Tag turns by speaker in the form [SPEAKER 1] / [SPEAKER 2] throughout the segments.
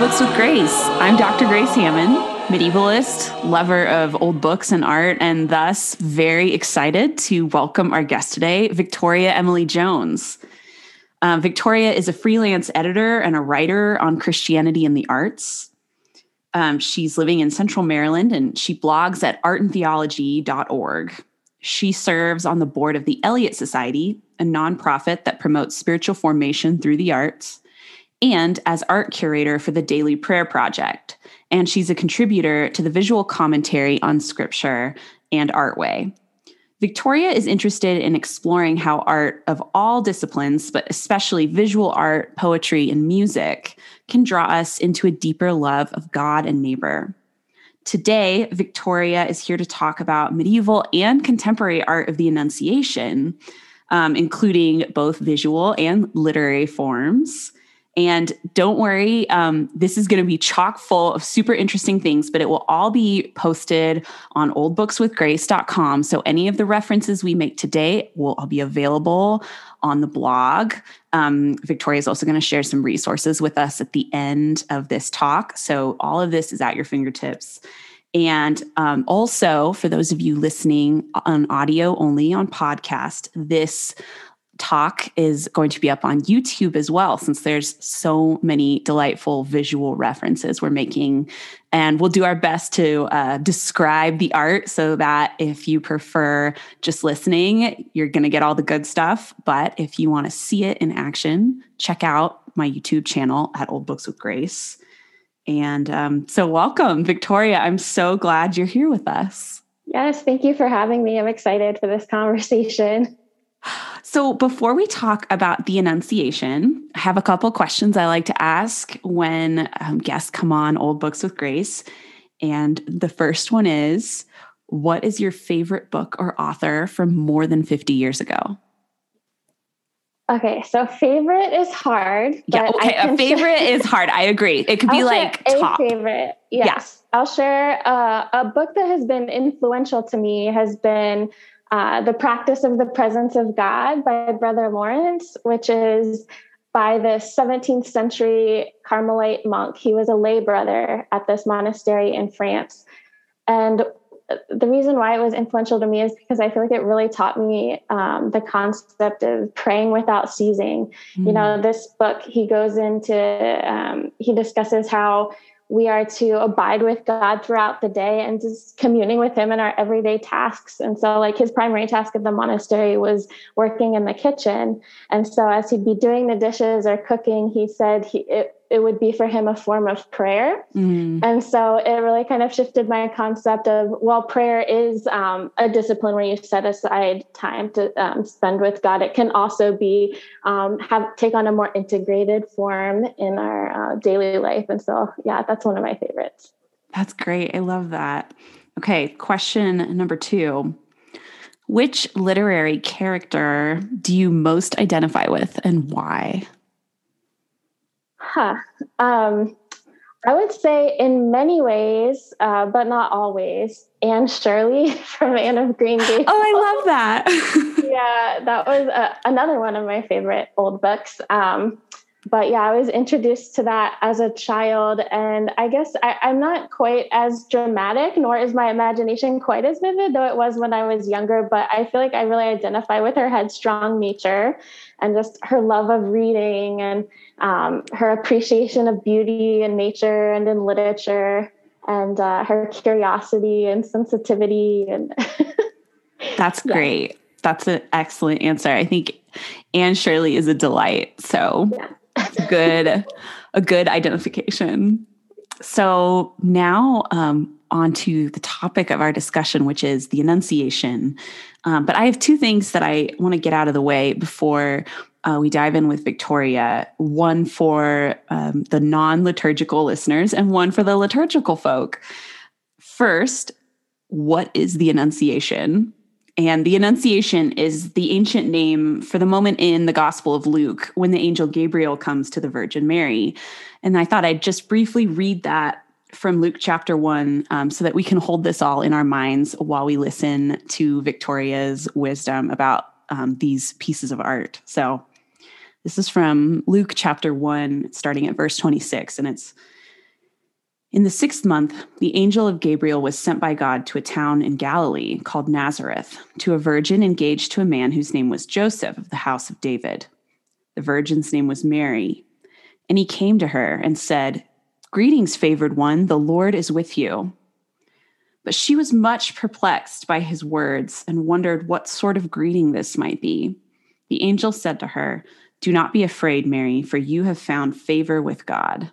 [SPEAKER 1] Books with Grace. I'm Dr. Grace Hammond, medievalist, lover of old books and art, and thus very excited to welcome our guest today, Victoria Emily Jones. Um, Victoria is a freelance editor and a writer on Christianity and the arts. Um, she's living in central Maryland and she blogs at artandtheology.org. She serves on the board of the Eliot Society, a nonprofit that promotes spiritual formation through the arts and as art curator for the Daily Prayer Project. And she's a contributor to the visual commentary on scripture and Artway. Victoria is interested in exploring how art of all disciplines, but especially visual art, poetry, and music, can draw us into a deeper love of God and neighbor. Today, Victoria is here to talk about medieval and contemporary art of the Annunciation, um, including both visual and literary forms. And don't worry, um, this is going to be chock full of super interesting things, but it will all be posted on oldbookswithgrace.com. So any of the references we make today will all be available on the blog. Um, Victoria is also going to share some resources with us at the end of this talk. So all of this is at your fingertips. And um, also, for those of you listening on audio only on podcast, this talk is going to be up on YouTube as well, since there's so many delightful visual references we're making. And we'll do our best to uh, describe the art so that if you prefer just listening, you're going to get all the good stuff. But if you want to see it in action, check out my YouTube channel at Old Books with Grace. And um, so, welcome, Victoria. I'm so glad you're here with us.
[SPEAKER 2] Yes, thank you for having me. I'm excited for this conversation.
[SPEAKER 1] So, before we talk about the Annunciation, I have a couple questions I like to ask when um, guests come on Old Books with Grace. And the first one is What is your favorite book or author from more than 50 years ago?
[SPEAKER 2] Okay, so favorite is hard.
[SPEAKER 1] Yeah, okay, a favorite is hard. I agree. It could be
[SPEAKER 2] I'll
[SPEAKER 1] like
[SPEAKER 2] a
[SPEAKER 1] top.
[SPEAKER 2] favorite. Yes. Yeah. I'll share uh, a book that has been influential to me has been uh, The Practice of the Presence of God by Brother Lawrence, which is by this 17th century Carmelite monk. He was a lay brother at this monastery in France. And the reason why it was influential to me is because I feel like it really taught me um, the concept of praying without ceasing. Mm. You know, this book, he goes into, um, he discusses how we are to abide with God throughout the day and just communing with Him in our everyday tasks. And so, like, his primary task at the monastery was working in the kitchen. And so, as he'd be doing the dishes or cooking, he said he, it, it would be for him a form of prayer. Mm. And so it really kind of shifted my concept of, well, prayer is um, a discipline where you set aside time to um, spend with God. It can also be um, have take on a more integrated form in our uh, daily life. And so, yeah, that's one of my favorites.
[SPEAKER 1] That's great. I love that. Okay, question number two. Which literary character do you most identify with and why?
[SPEAKER 2] Huh. Um, I would say in many ways, uh, but not always. Anne Shirley from Anne of Green Gables.
[SPEAKER 1] Oh, I love that.
[SPEAKER 2] yeah, that was uh, another one of my favorite old books. Um, but yeah, I was introduced to that as a child, and I guess I, I'm not quite as dramatic, nor is my imagination quite as vivid, though it was when I was younger. But I feel like I really identify with her headstrong nature and just her love of reading and um, her appreciation of beauty and nature and in literature and uh, her curiosity and sensitivity and
[SPEAKER 1] that's great that's an excellent answer i think anne shirley is a delight so yeah. Good a good identification so now um, on to the topic of our discussion which is the annunciation um, but i have two things that i want to get out of the way before uh, we dive in with Victoria, one for um, the non liturgical listeners and one for the liturgical folk. First, what is the Annunciation? And the Annunciation is the ancient name for the moment in the Gospel of Luke when the angel Gabriel comes to the Virgin Mary. And I thought I'd just briefly read that from Luke chapter 1 um, so that we can hold this all in our minds while we listen to Victoria's wisdom about um, these pieces of art. So This is from Luke chapter 1, starting at verse 26, and it's in the sixth month, the angel of Gabriel was sent by God to a town in Galilee called Nazareth to a virgin engaged to a man whose name was Joseph of the house of David. The virgin's name was Mary. And he came to her and said, Greetings, favored one, the Lord is with you. But she was much perplexed by his words and wondered what sort of greeting this might be. The angel said to her, Do not be afraid, Mary, for you have found favor with God.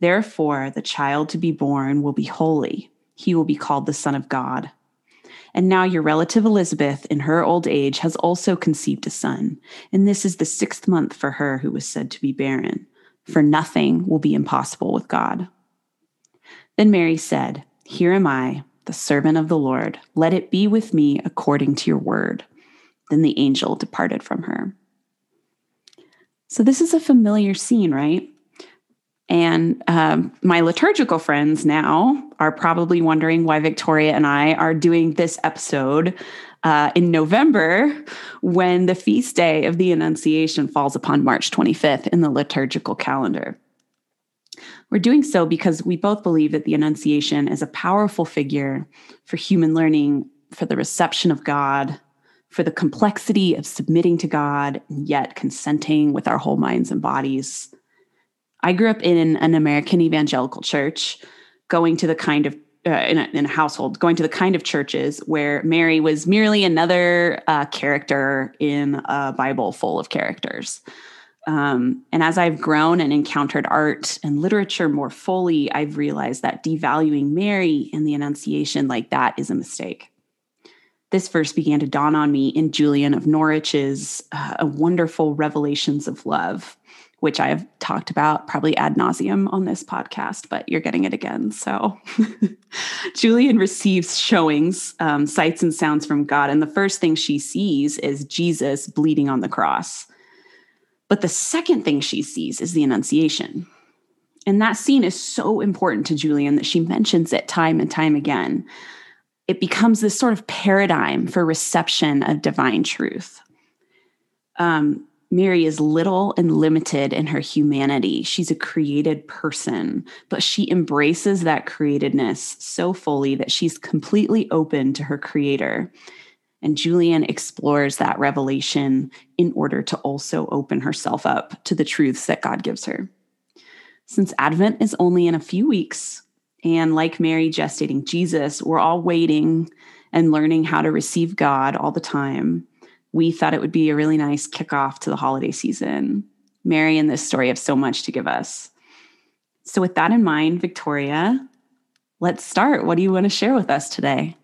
[SPEAKER 1] Therefore, the child to be born will be holy. He will be called the Son of God. And now your relative Elizabeth, in her old age, has also conceived a son. And this is the sixth month for her who was said to be barren, for nothing will be impossible with God. Then Mary said, Here am I, the servant of the Lord. Let it be with me according to your word. Then the angel departed from her. So, this is a familiar scene, right? And um, my liturgical friends now are probably wondering why Victoria and I are doing this episode uh, in November when the feast day of the Annunciation falls upon March 25th in the liturgical calendar. We're doing so because we both believe that the Annunciation is a powerful figure for human learning, for the reception of God, for the complexity of submitting to God, and yet consenting with our whole minds and bodies I grew up in an American evangelical church, going to the kind of uh, in, a, in, a, household, going to the kind of churches where Mary was merely another uh, character in a Bible full of characters. Um, and as I've grown and encountered art and literature more fully, I've realized that devaluing Mary in the Annunciation like that is a mistake. This verse began to dawn on me in Julian of Norwich's uh, Wonderful Revelations of Love, which I have talked about probably ad nauseum on this podcast, but you're getting it again. So Julian receives showings, um, sights and sounds from God. And the first thing she sees is Jesus bleeding on the cross. But the second thing she sees is the Annunciation. And that scene is so important to Julian that she mentions it time and time again. It becomes this sort of paradigm for reception of divine truth. Um, Mary is little and limited in her humanity. She's a created person, but she embraces that createdness so fully that she's completely open to her creator. And Julian explores that revelation in order to also open herself up to the truths that God gives her. Since Advent is only in a few weeks, and like Mary gestating Jesus, we're all waiting and learning how to receive God all the time we thought it would be a really nice kickoff to the holiday season. Mary and this story have so much to give us. So, with that in mind, Victoria, let's start. What do you want to share with us today?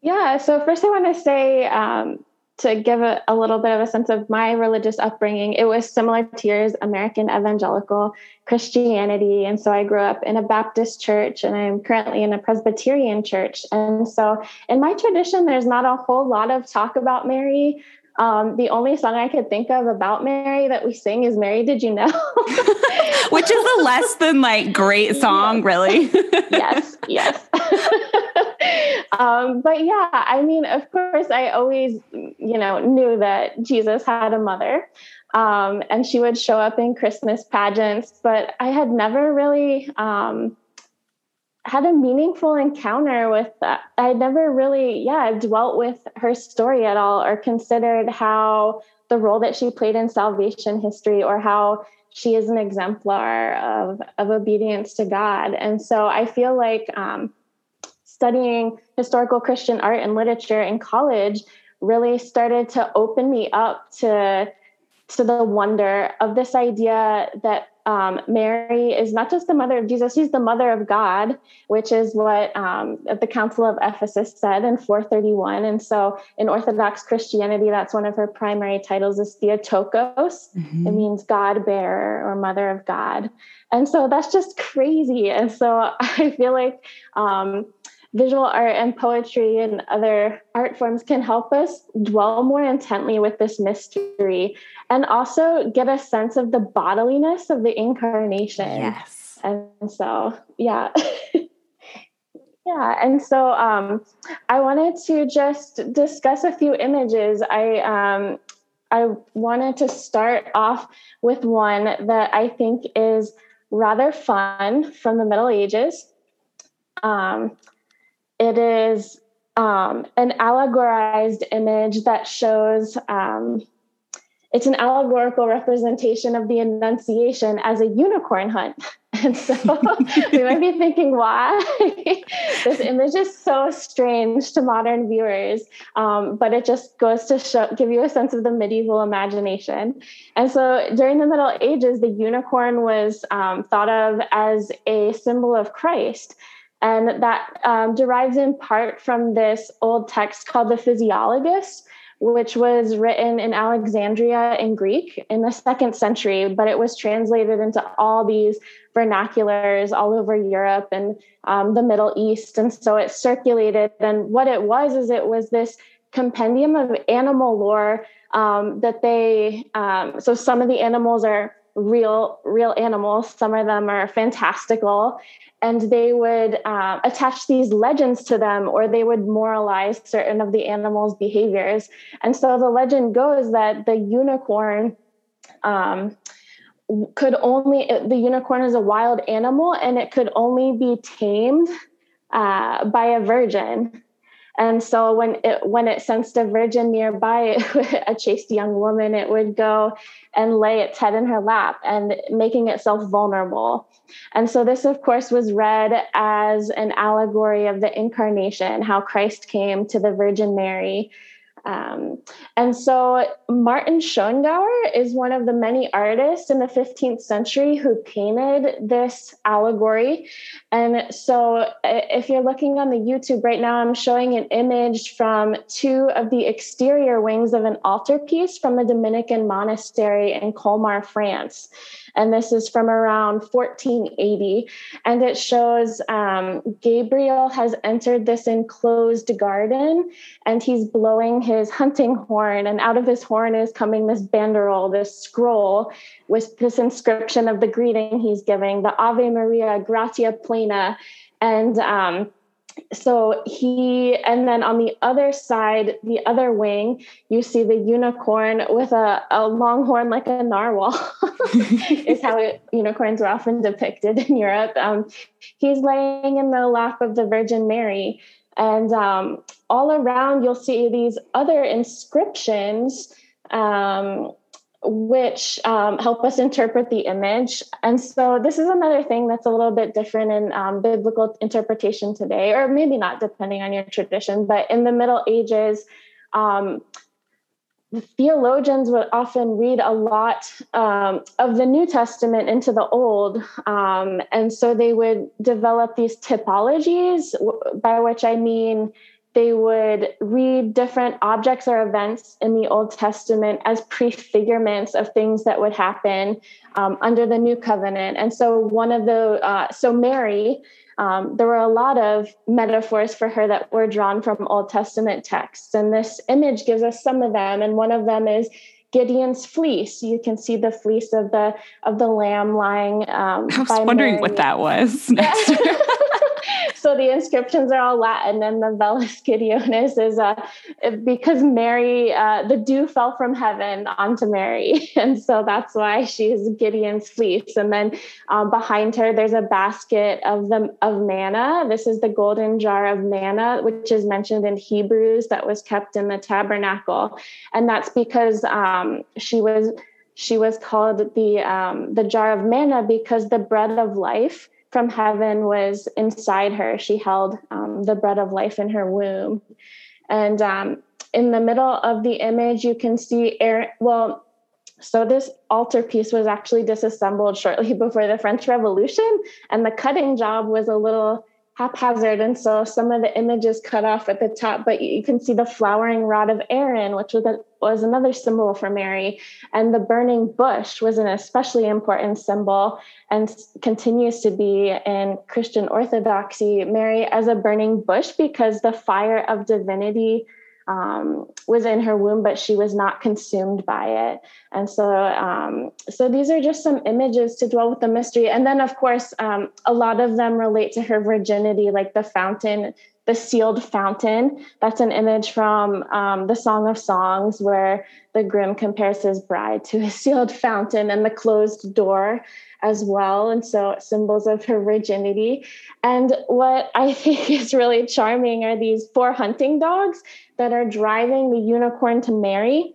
[SPEAKER 2] Yeah, so first I want to say um, to give a, a, little bit of a sense of my religious upbringing, it was similar to yours, American evangelical Christianity. And so I grew up in a Baptist church and I'm currently in a Presbyterian church. And so in my tradition, there's not a whole lot of talk about Mary. Um, the only song I could think of about Mary that we sing is Mary, Did You Know?
[SPEAKER 1] Which is a less than like great song, yes. really.
[SPEAKER 2] yes, yes. um, but yeah, I mean, of course, I always, you know, knew that Jesus had a mother. Um, and she would show up in Christmas pageants, but I had never really um, had a meaningful encounter with that. I never really, yeah, dwelt with her story at all or considered how the role that she played in salvation history or how she is an exemplar of, of obedience to God. And so I feel like um, studying historical Christian art and literature in college really started to open me up to to the wonder of this idea that um, Mary is not just the mother of Jesus, she's the mother of God, which is what um, the Council of Ephesus said in 431. And so in Orthodox Christianity, that's one of her primary titles is Theotokos. Mm-hmm. It means God bearer or mother of God. And so that's just crazy. And so I feel like um, visual art and poetry and other art forms can help us dwell more intently with this mystery and also get a sense of the bodiliness of the incarnation.
[SPEAKER 1] Yes.
[SPEAKER 2] And so, yeah. yeah. And so um, I wanted to just discuss a few images. I, um, I wanted to start off with one that I think is rather fun from the Middle Ages. Um, it is um, an allegorized image that shows um, it's an allegorical representation of the Annunciation as a unicorn hunt. And so we might be thinking, why? this image is so strange to modern viewers, um, but it just goes to show, give you a sense of the medieval imagination. And so during the Middle Ages, the unicorn was um, thought of as a symbol of Christ. And that um, derives in part from this old text called the Physiologus, which was written in Alexandria in Greek in the second century, but it was translated into all these vernaculars all over Europe and um, the Middle East. And so it circulated. And what it was is it was this compendium of animal lore um, that they, um, so some of the animals are real real animals. Some of them are fantastical. And they would uh, attach these legends to them or they would moralize certain of the animals behaviors. And so the legend goes that the unicorn um, could only the unicorn is a wild animal and it could only be tamed uh, by a virgin and so when it when it sensed a virgin nearby, a chaste young woman, it would go and lay its head in her lap and making itself vulnerable. And so this, of course, was read as an allegory of the incarnation, how Christ came to the Virgin Mary um, and so Martin Schongauer is one of the many artists in the 15th century who painted this allegory. And so if you're looking on the YouTube right now, I'm showing an image from two of the exterior wings of an altarpiece from a Dominican monastery in Colmar, France. And this is from around 1480. And it shows um, Gabriel has entered this enclosed garden and he's blowing his hunting horn, and out of his horn is coming this banderole, this scroll with this inscription of the greeting he's giving, the Ave Maria, gratia plena. And um, so he and then on the other side the other wing you see the unicorn with a, a long horn like a narwhal is how it, unicorns are often depicted in europe um, he's laying in the lap of the virgin mary and um, all around you'll see these other inscriptions um, which um, help us interpret the image. And so, this is another thing that's a little bit different in um, biblical interpretation today, or maybe not, depending on your tradition. But in the Middle Ages, um, theologians would often read a lot um, of the New Testament into the Old. Um, and so, they would develop these typologies, by which I mean they would read different objects or events in the Old Testament as prefigurements of things that would happen um, under the New Covenant. And so, one of the, uh, so Mary, um, there were a lot of metaphors for her that were drawn from Old Testament texts. And this image gives us some of them. And one of them is Gideon's fleece. You can see the fleece of the of the lamb lying. Um,
[SPEAKER 1] I was wondering Mary. what that was.
[SPEAKER 2] so the inscriptions are all Latin, and the Vellus Gideonis is uh, because Mary, uh, the dew fell from heaven onto Mary, and so that's why she's Gideon's fleece. And then um, behind her, there's a basket of the of manna. This is the golden jar of manna, which is mentioned in Hebrews that was kept in the tabernacle, and that's because um, she was she was called the um, the jar of manna because the bread of life from heaven was inside her. She held um, the bread of life in her womb. And um, in the middle of the image, you can see Aaron. Well, so this altarpiece was actually disassembled shortly before the French Revolution, and the cutting job was a little haphazard. And so some of the images cut off at the top, but you can see the flowering rod of Aaron, which was, a, was another symbol for Mary. And the burning bush was an especially important symbol and continues to be in Christian Orthodoxy, Mary as a burning bush because the fire of divinity um, was in her womb, but she was not consumed by it. And so, um, so these are just some images to dwell with the mystery. And then, of course, um, a lot of them relate to her virginity, like the fountain, the sealed fountain. That's an image from um, the Song of Songs, where the groom compares his bride to a sealed fountain and the closed door as well. And so symbols of her virginity. And what I think is really charming are these four hunting dogs that are driving the unicorn to Mary.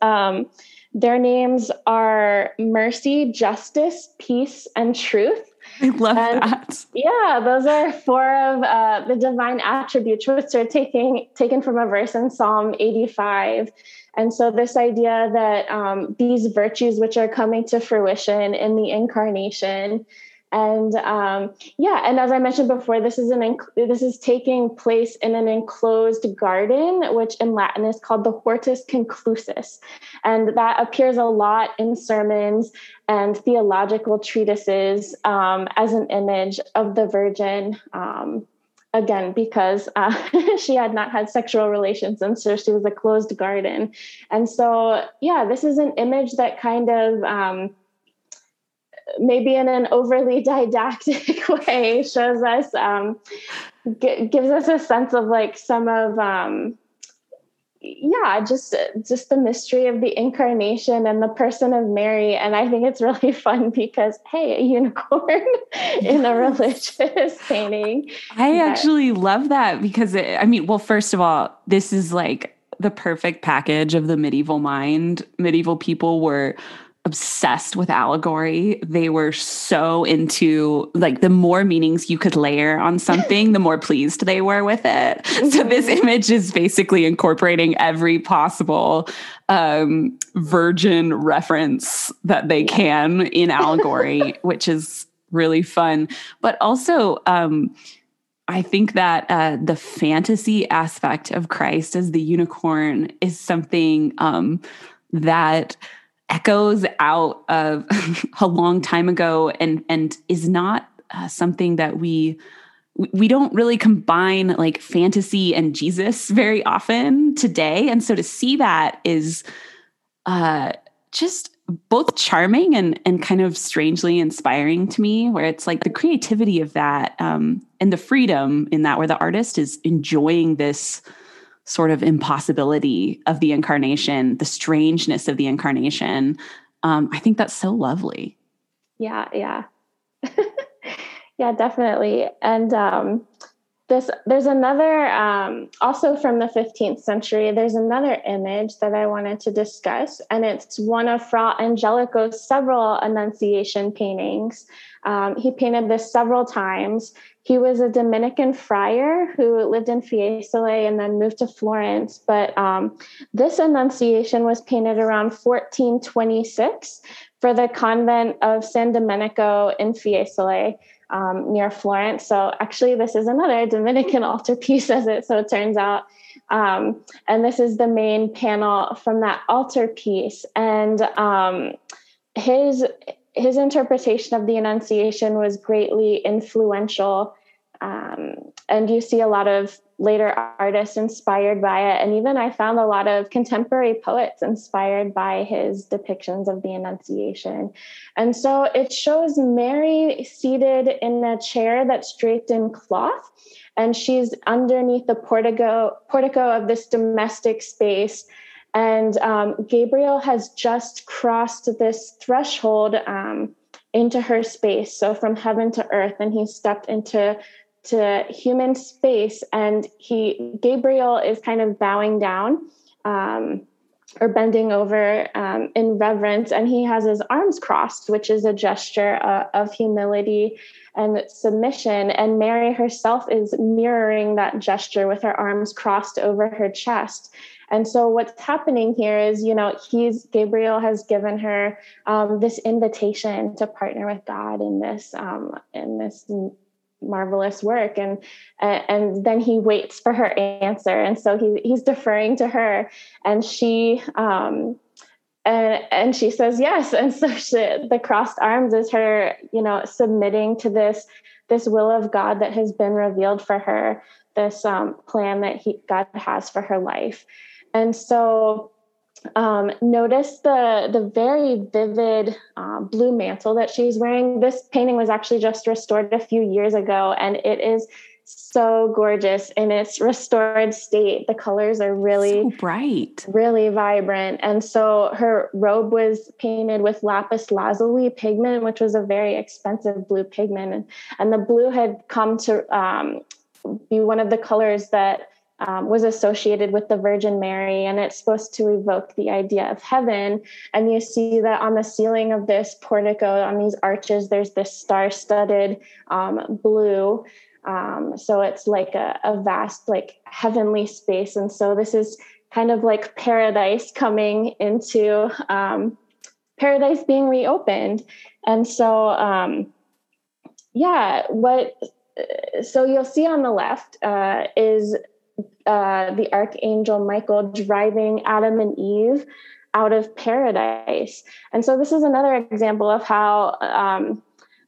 [SPEAKER 2] Um, their names are Mercy, Justice, Peace, and Truth.
[SPEAKER 1] I love and, that.
[SPEAKER 2] Yeah, those are four of uh, the divine attributes, which are taking taken from a verse in Psalm 85. And so, this idea that um, these virtues, which are coming to fruition in the incarnation, and um, yeah, and as I mentioned before, this is an enc- this is taking place in an enclosed garden, which in Latin is called the Hortus Conclusus, and that appears a lot in sermons and theological treatises um, as an image of the Virgin. Um, again, because uh, she had not had sexual relations, and so she was a closed garden, and so yeah, this is an image that kind of um, maybe in an overly didactic way shows us um, g- gives us a sense of like some of um, yeah just just the mystery of the incarnation and the person of mary. And i think it's really fun because hey a unicorn in a religious painting.
[SPEAKER 1] I but, actually love that because it, i mean well first of all this is like the perfect package of the medieval mind. Medieval people were obsessed with allegory. They were so into like the more meanings you could layer on something, the more pleased they were with it. So this image is basically incorporating every possible um, virgin reference that they can in allegory, which is really fun. But also, um, I think that uh, the fantasy aspect of Christ as the unicorn is something um, that echoes out of a long time ago and and is not uh, something that we we don't really combine like fantasy and Jesus very often today. And so to see that is uh just both charming and and kind of strangely inspiring to me where it's like the creativity of that um and the freedom in that where the artist is enjoying this sort of impossibility of the incarnation, the strangeness of the incarnation. Um, I think that's so lovely.
[SPEAKER 2] Yeah, yeah. yeah, definitely. And um, this there's another um, also from the 15th century there's another image that i wanted to discuss and it's one of fra angelico's several annunciation paintings um, he painted this several times he was a dominican friar who lived in fiesole and then moved to florence but um, this annunciation was painted around 1426 for the convent of san domenico in fiesole um, near Florence. So actually, this is another Dominican altarpiece, as it so turns out. Um, and this is the main panel from that altarpiece. And um, his his interpretation of the Annunciation was greatly influential. Um, and you see a lot of later artists inspired by it. And even I found a lot of contemporary poets inspired by his depictions of the Annunciation. And so it shows Mary seated in a chair that's draped in cloth. And she's underneath the portico, portico of this domestic space. And um, Gabriel has just crossed this threshold um, into her space. So from heaven to earth, and he stepped into to human space and he gabriel is kind of bowing down um, or bending over um, in reverence and he has his arms crossed which is a gesture uh, of humility and submission and mary herself is mirroring that gesture with her arms crossed over her chest And so what's happening here is, you know, he's Gabriel has given her um, this invitation to partner with God in this um, in this marvelous work. And and then he waits for her answer. And so he, he's deferring to her. And she um and and she says yes. And so she, the crossed arms is her you know submitting to this this will of god that has been revealed for her this um, plan that he god has for her life and so um, notice the the very vivid uh, blue mantle that she's wearing. This painting was actually just restored a few years ago, and it is so gorgeous in its restored state. The colors are really
[SPEAKER 1] so bright,
[SPEAKER 2] really vibrant. And so her robe was painted with lapis lazuli pigment, which was a very expensive blue pigment. And, and the blue had come to um, be one of the colors that um, was associated with the Virgin Mary, and it's supposed to evoke the idea of heaven. And you see that on the ceiling of this portico, on these arches, there's this star studded um, blue. Um, so it's like a, a vast, like heavenly space. And so this is kind of like paradise coming into um, paradise being reopened. And so, um, yeah, what so you'll see on the left uh, is uh, the archangel Michael driving Adam and Eve out of paradise. And so this is another example of how um,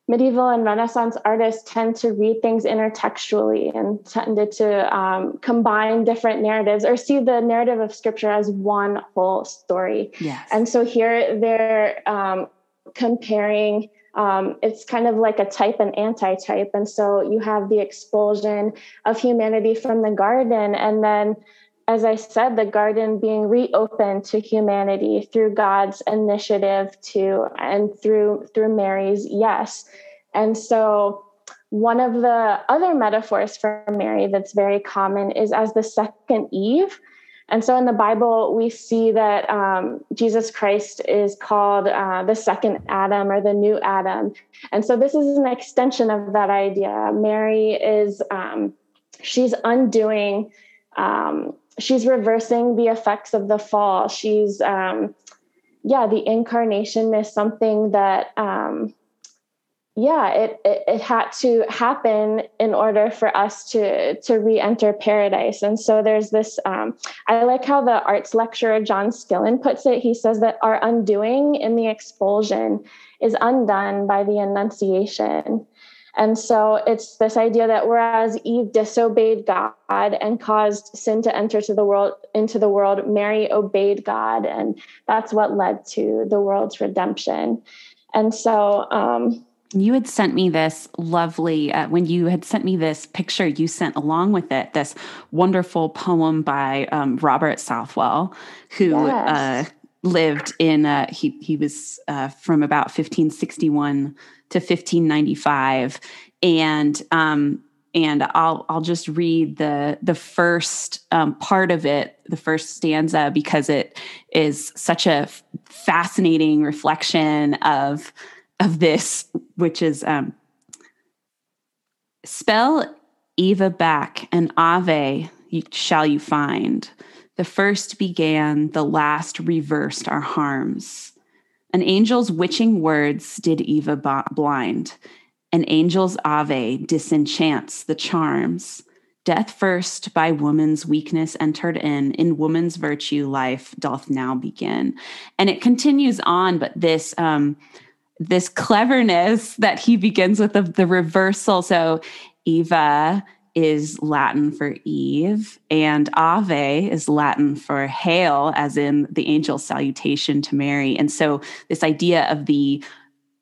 [SPEAKER 2] medieval and Renaissance artists tend to read things intertextually and tended to um, combine different narratives or see the narrative of scripture as one whole story.
[SPEAKER 1] Yes.
[SPEAKER 2] And so here they're um, comparing um, it's kind of like a type and anti-type. And so you have the expulsion of humanity from the garden. And then as i said the garden being reopened to humanity through god's initiative to and through through mary's yes. And so one of the other metaphors for mary that's very common is as the second eve and so in the Bible, we see that um, Jesus Christ is called uh, the second Adam or the new Adam. And so this is an extension of that idea. Mary is, um, she's undoing, um, she's reversing the effects of the fall. She's, um, yeah, the incarnation is something that um, yeah it, it, it had to happen in order for us to to re-enter paradise. And so there's this um, i like how the arts lecturer john skillen puts it. He says that our undoing in the expulsion is undone by the annunciation. And so it's this idea that whereas eve disobeyed god and caused sin to enter to the world into the world mary obeyed god. And that's what led to the world's redemption. And so um,
[SPEAKER 1] you had sent me this lovely uh, when you had sent me this picture you sent along with it this wonderful poem by um, robert southwell who yes. uh, lived in uh, he, he was uh, from about 1561 to 1595 and um, and I'll I'll just read the the first um, part of it, the first stanza, because it is such a fascinating reflection of of this, which is um, spell Eva back and Ave shall you find. The first began, the last reversed our harms. An angel's witching words did Eva blind. An angel's Ave disenchants the charms. Death first by woman's weakness entered in, in woman's virtue life doth now begin. And it continues on, but this um, this cleverness that he begins with the, the reversal. So Eva is Latin for Eve, and Ave is Latin for hail, as in the angel's salutation to Mary. And so this idea of the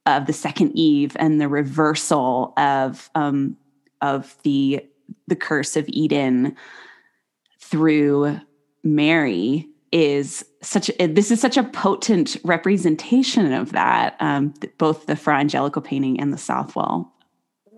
[SPEAKER 1] of the second Eve and the reversal of um, of the the curse of Eden through Mary is such a, this is such a potent representation of that um, both the fra angelico painting and the southwell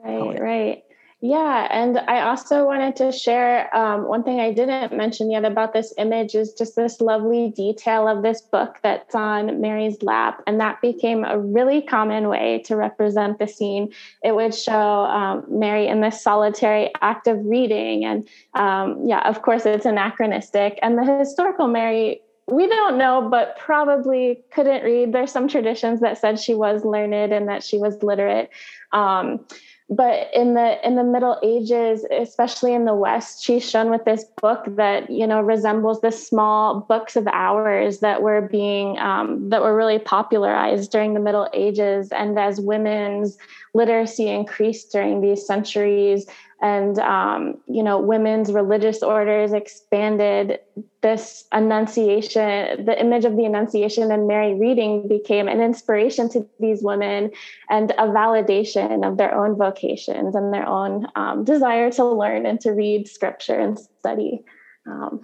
[SPEAKER 2] right poet. right Yeah, and I also wanted to share um, one thing I didn't mention yet about this image is just this lovely detail of this book that's on Mary's lap. And that became a really common way to represent the scene. It would show um, Mary in this solitary act of reading. And um, yeah, of course, it's anachronistic. And the historical Mary we don't know, but probably couldn't read. There's some traditions that said she was learned and that she was literate. Um, but in the in the middle ages especially in the west she's shown with this book that you know resembles the small books of hours that were being um, that were really popularized during the middle ages. And as women's literacy increased during these centuries and um, you know women's religious orders expanded this annunciation the image of the annunciation and mary reading became an inspiration to these women and a validation of their own vocations and their own um, desire to learn and to read scripture and study um,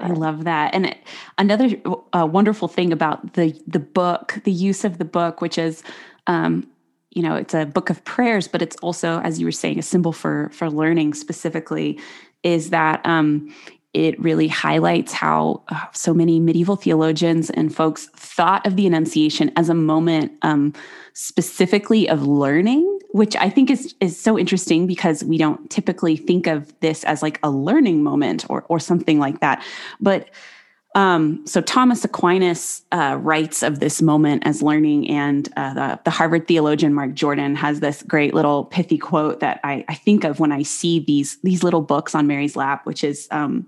[SPEAKER 1] I love that. And another uh, wonderful thing about the the book, the use of the book, which is um, you know it's a book of prayers but it's also as you were saying a symbol for for learning specifically is that um, it really highlights how uh, so many medieval theologians and folks thought of the Annunciation as a moment um, specifically of learning, which I think is is so interesting because we don't typically think of this as like a learning moment or or something like that, but um, so Thomas Aquinas uh, writes of this moment as learning, and uh, the, the, Harvard theologian Mark Jordan has this great little pithy quote that I, I, think of when I see these these little books on Mary's lap, which is um,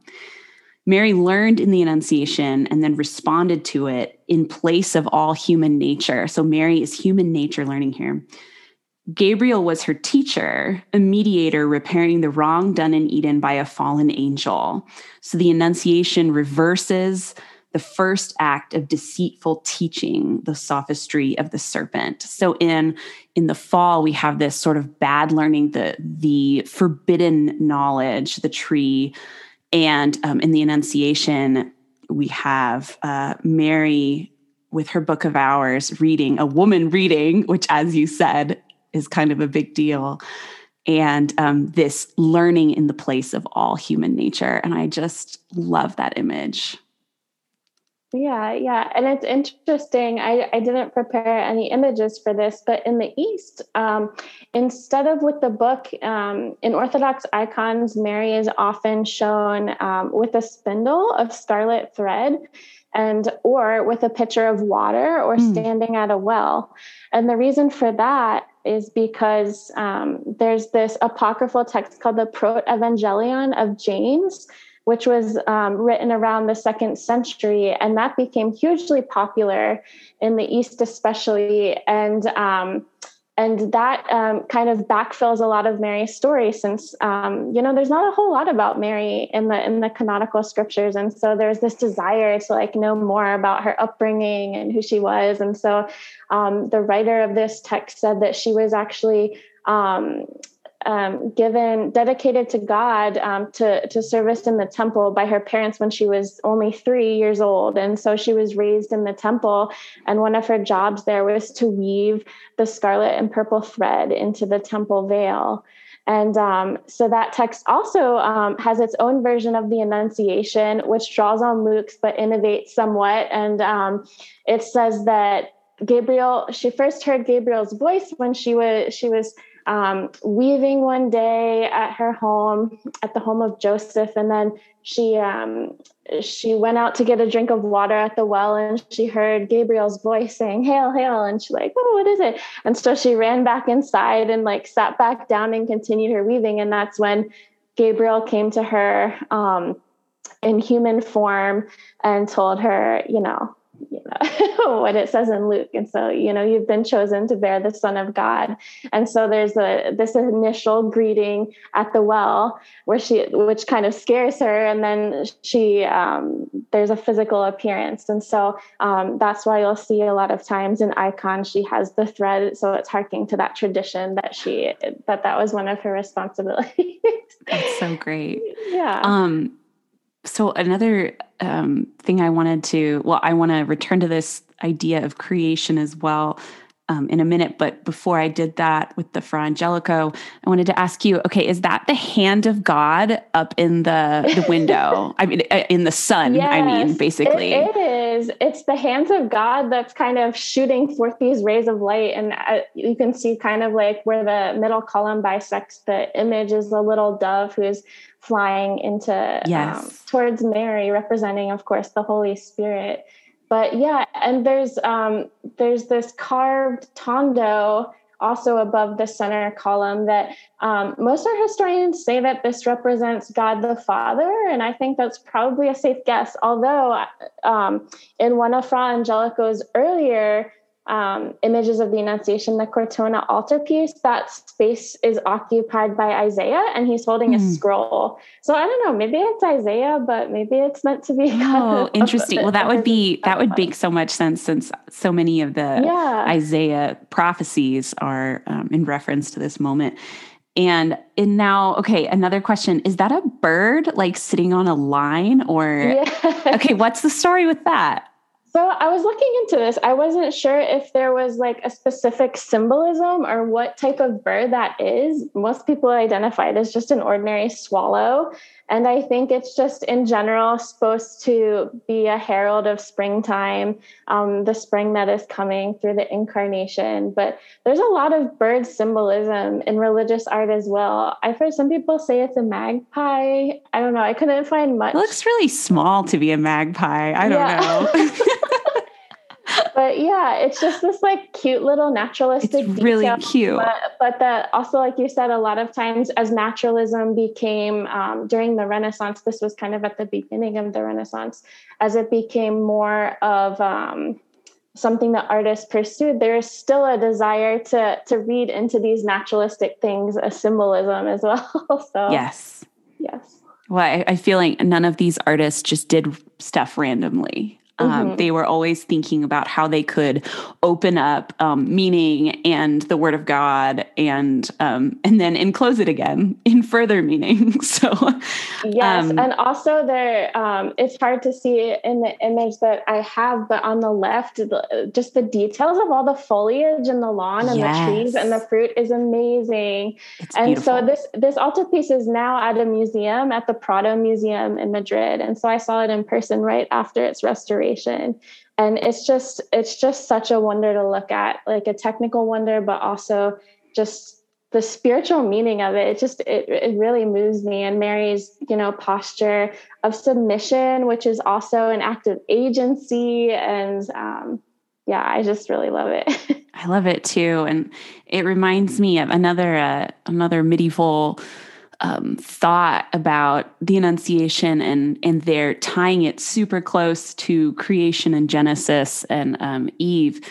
[SPEAKER 1] Mary learned in the Annunciation and then responded to it in place of all human nature. So Mary is human nature learning here. Gabriel was her teacher, a mediator repairing the wrong done in Eden by a fallen angel. So the Annunciation reverses the first act of deceitful teaching, the sophistry of the serpent. So in in the fall, we have this sort of bad learning, the the forbidden knowledge, the tree, and um, in the Annunciation, we have uh, Mary with her book of hours reading a woman reading which as you said is kind of a big deal. And um, this learning in the place of all human nature. And i just love that image.
[SPEAKER 2] Yeah yeah. And it's interesting. I, I didn't prepare any images for this but in the east um, instead of with the book um, in orthodox icons mary is often shown um, with a spindle of scarlet thread and or with a pitcher of water or mm. standing at a well. And the reason for that is because um, there's this apocryphal text called the Proto-Evangelion of James, which was um, written around the second century, and that became hugely popular in the East, especially. And um, and that um, kind of backfills a lot of Mary's story, since um, you know there's not a whole lot about Mary in the in the canonical scriptures, and so there's this desire to like know more about her upbringing and who she was, and so um, the writer of this text said that she was actually um, um, given dedicated to God um, to to service in the temple by her parents when she was only three years old, and so she was raised in the temple. And one of her jobs there was to weave the scarlet and purple thread into the temple veil. And um, so that text also um, has its own version of the Annunciation, which draws on Luke's but innovates somewhat. And um, it says that Gabriel, she first heard Gabriel's voice when she was she was um, weaving one day at her home, at the home of Joseph, and then she um, she went out to get a drink of water at the well, and she heard Gabriel's voice saying "Hail, hail!" and she's like, "Oh, what is it?" And so she ran back inside and like sat back down and continued her weaving, and that's when Gabriel came to her um, in human form and told her, you know, you know what it says in Luke. And so, you know, you've been chosen to bear the Son of God. And so there's a this initial greeting at the well where she which kind of scares her. And then she um, there's a physical appearance. And so um, that's why you'll see a lot of times in icon she has the thread. So it's harking to that tradition that she that that was one of her responsibilities.
[SPEAKER 1] That's so great.
[SPEAKER 2] Yeah.
[SPEAKER 1] Um so another um, thing I wanted to, well, I want to return to this idea of creation as well. Um, in a minute. But before I did that with the Fra Angelico, I wanted to ask you, okay, is that the hand of God up in the, the window? I mean, uh, in the sun, yes, I mean, basically.
[SPEAKER 2] It, it is. It's the hands of God that's kind of shooting forth these rays of light. And uh, you can see kind of like where the middle column bisects the image is the little dove who's flying into um, yes. um, towards Mary, representing, of course, the Holy Spirit but yeah and there's um, there's this carved tondo also above the center column that um, most art historians say that this represents God the Father, and I think that's probably a safe guess. Although um, in one of Fra Angelico's earlier um, images of the Annunciation, the Cortona altarpiece, that space is occupied by Isaiah and he's holding mm. a hmm. scroll. So I don't know, maybe it's Isaiah, but maybe it's meant to be.
[SPEAKER 1] Oh, interesting. well, that would be, that would make so much sense since so many of the yeah. Isaiah prophecies are um, in reference to this moment. And and now, okay, another question. Is that a bird like sitting on a line or okay, what's the story with that?
[SPEAKER 2] So I was looking into this. I wasn't sure if there was like a specific symbolism or what type of bird that is. Most people identify it as just an ordinary swallow. And I think it's just in general supposed to be a herald of springtime, um, the spring that is coming through the incarnation. But there's a lot of bird symbolism in religious art as well. I've heard some people say it's a magpie. I don't know. I couldn't find much.
[SPEAKER 1] It looks really small to be a magpie. I don't yeah. know.
[SPEAKER 2] but yeah, it's just this like cute little naturalistic.
[SPEAKER 1] It's really detail. cute.
[SPEAKER 2] But, but that also, like you said, a lot of times as naturalism became um, during the Renaissance, this was kind of at the beginning of the Renaissance, as it became more of um, something that artists pursued, there is still a desire to to read into these naturalistic things a symbolism as well. so
[SPEAKER 1] yes,
[SPEAKER 2] yes.
[SPEAKER 1] Well, I, I feel like none of these artists just did stuff randomly. Um, mm-hmm. They were always thinking about how they could open up um, meaning and the Word of God, and um, and then enclose it again in further meaning. so,
[SPEAKER 2] yes, um, and also there, um, it's hard to see in the image that I have, but on the left, the, just the details of all the foliage and the lawn and yes. the trees and the fruit is amazing. It's and beautiful. so this this altarpiece is now at a museum at the Prado Museum in Madrid, and so I saw it in person right after its restoration and it's just it's just such a wonder to look at like a technical wonder but also just the spiritual meaning of it. It just it, it really moves me and mary's you know posture of submission which is also an act of agency. And um, yeah i just really love it.
[SPEAKER 1] I love it too. And it reminds me of another uh, another medieval um, thought about the Annunciation and and they're tying it super close to creation and Genesis and um, Eve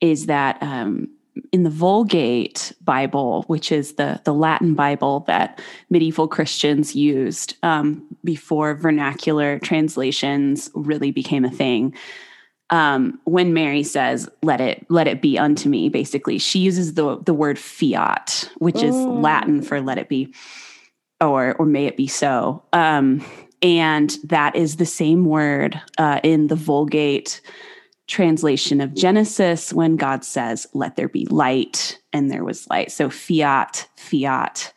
[SPEAKER 1] is that um, in the Vulgate Bible, which is the the Latin Bible that medieval Christians used um, before vernacular translations really became a thing. Um, when Mary says, "Let it let it be unto me," basically, she uses the the word fiat, which is mm. Latin for "let it be." Or or may it be so. Um, and that is the same word uh, in the Vulgate translation of Genesis when God says, "Let there be light," and there was light. So fiat, fiat.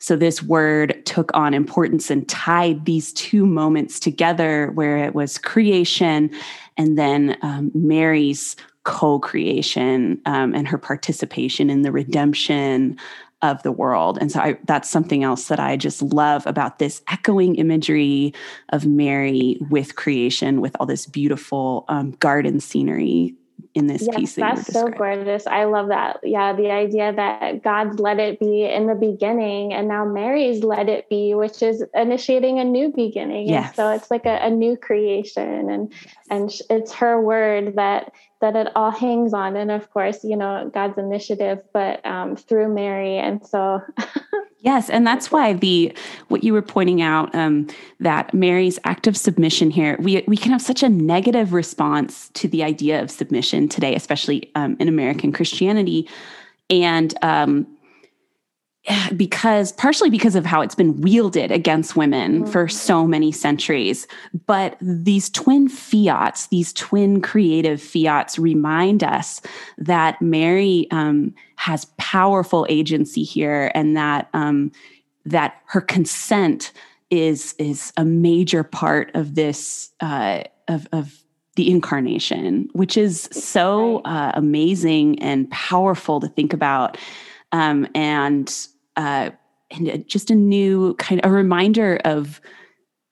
[SPEAKER 1] So this word took on importance and tied these two moments together, where it was creation and then um, Mary's co-creation um, and her participation in the redemption of the world. And so I, that's something else that I just love about this echoing imagery of Mary with creation, with all this beautiful um, garden scenery in this yes, piece.
[SPEAKER 2] That that's so gorgeous. I love that. Yeah, the idea that God's let it be in the beginning, and now Mary's let it be, which is initiating a new beginning. Yes. And so it's like a, a new creation, and yes. and it's her word that that it all hangs on and of course you know god's initiative but um, through mary and so
[SPEAKER 1] yes and that's why the what you were pointing out um, that mary's act of submission here we, we can have such a negative response to the idea of submission today especially um, in american christianity. And um, because partially because of how it's been wielded against women mm-hmm. for so many centuries. But these twin fiats, these twin creative fiats, remind us that Mary um, has powerful agency here, and that um, that her consent is is a major part of this uh, of of the incarnation, which is so uh, amazing and powerful to think about. Um, and uh, and just a new kind of a reminder of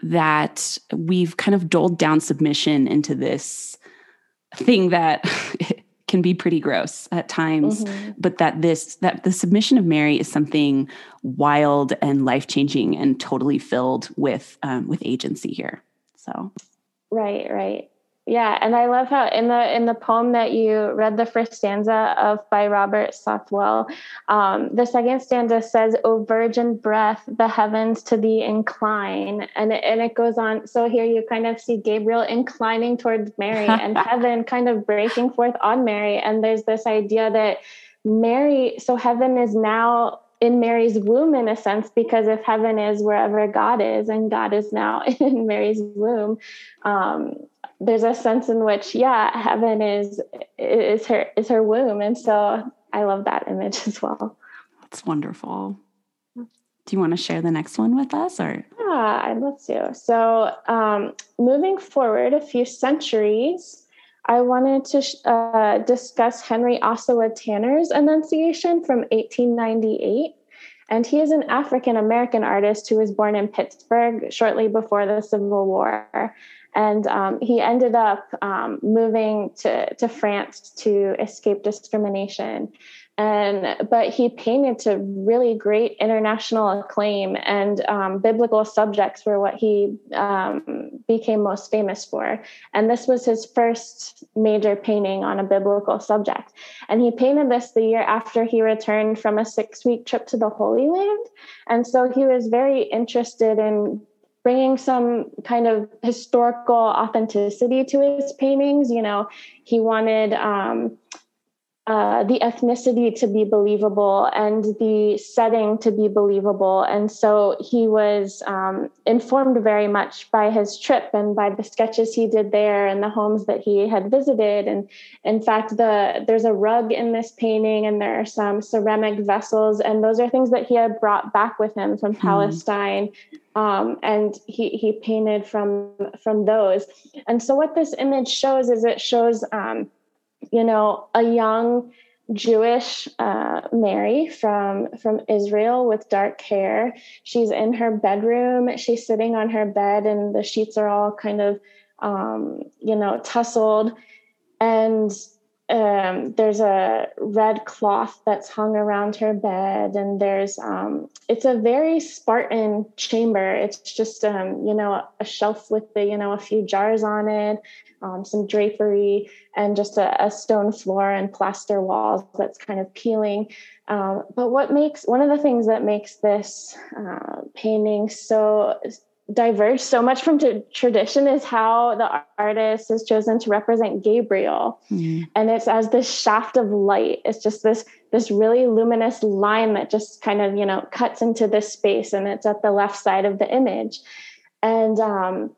[SPEAKER 1] that we've kind of doled down submission into this thing that can be pretty gross at times mm-hmm. but that this that the submission of mary is something wild and life-changing and totally filled with um, with agency here so
[SPEAKER 2] right right yeah, and I love how in the in the poem that you read the first stanza of by Robert Southwell, um, the second stanza says, "O virgin breath, the heavens to thee incline," and it, and it goes on. So here you kind of see Gabriel inclining towards Mary, and heaven kind of breaking forth on Mary, and there's this idea that Mary, so heaven is now in Mary's womb in a sense, because if heaven is wherever God is, and God is now in Mary's womb, um, there's a sense in which yeah heaven is is her is her womb. And so i love that image as well.
[SPEAKER 1] That's wonderful. Do you want to share the next one with us or?
[SPEAKER 2] Yeah i'd love to. So um, moving forward a few centuries i wanted to uh, discuss henry ossawa tanner's annunciation from 1898 and he is an African American artist who was born in Pittsburgh shortly before the Civil War and um, he ended up um, moving to, to France to escape discrimination. And but he painted to really great international acclaim and um, biblical subjects were what he um, became most famous for. And this was his first major painting on a biblical subject. And he painted this the year after he returned from a six week trip to the holy land. And so he was very interested in bringing some kind of historical authenticity to his paintings. You know, he wanted um, uh, the ethnicity to be believable and the setting to be believable. And so he was um, informed very much by his trip and by the sketches he did there and the homes that he had visited. And in fact, the there's a rug in this painting and there are some ceramic vessels, and those are things that he had brought back with him from mm. Palestine. Um, and he he painted from from those. And so what this image shows is it shows um, you know, a young Jewish uh, Mary from from Israel with dark hair. She's in her bedroom. She's sitting on her bed, and the sheets are all kind of, um, you know, tussled. And um, there's a red cloth that's hung around her bed, and there's um, it's a very Spartan chamber. It's just um, you know a shelf with the you know a few jars on it, um, some drapery, and just a, a, stone floor and plaster walls that's kind of peeling. Um, but what makes one of the things that makes this uh, painting so diverge so much from t- tradition is how the artist has chosen to represent Gabriel, mm-hmm. and it's as this shaft of light. It's just this this really luminous line that just kind of you know cuts into this space, and it's at the left side of the image, and um,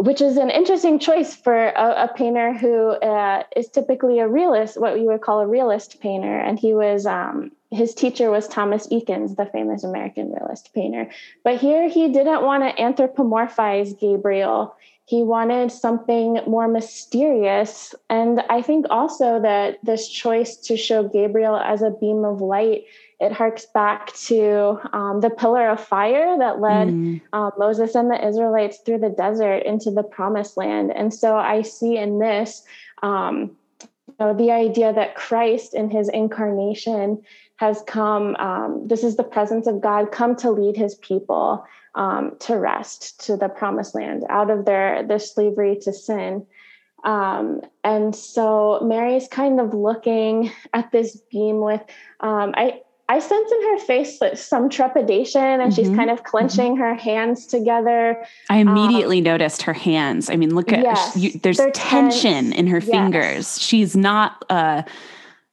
[SPEAKER 2] which is an interesting choice for a, a painter who uh, is typically a realist, what you would call a realist painter. And he was, um, his teacher was Thomas Eakins, the famous American realist painter. But here he didn't want to anthropomorphize Gabriel. He wanted something more mysterious. And I think also that this choice to show Gabriel as a beam of light it harks back to um, the pillar of fire that led mm. um, Moses and the Israelites through the desert into the promised land. And so I see in this, um, you know, the idea that Christ in his incarnation has come, um, this is the presence of God come to lead his people um, to rest to the promised land out of their, their slavery to sin. Um, and so Mary's kind of looking at this beam with, um, I, I sense in her face some trepidation and mm-hmm. she's kind of clenching mm-hmm. her hands together.
[SPEAKER 1] I immediately um, noticed her hands. I mean, look at yes, you, there's tension tense. in her yes. fingers. She's not uh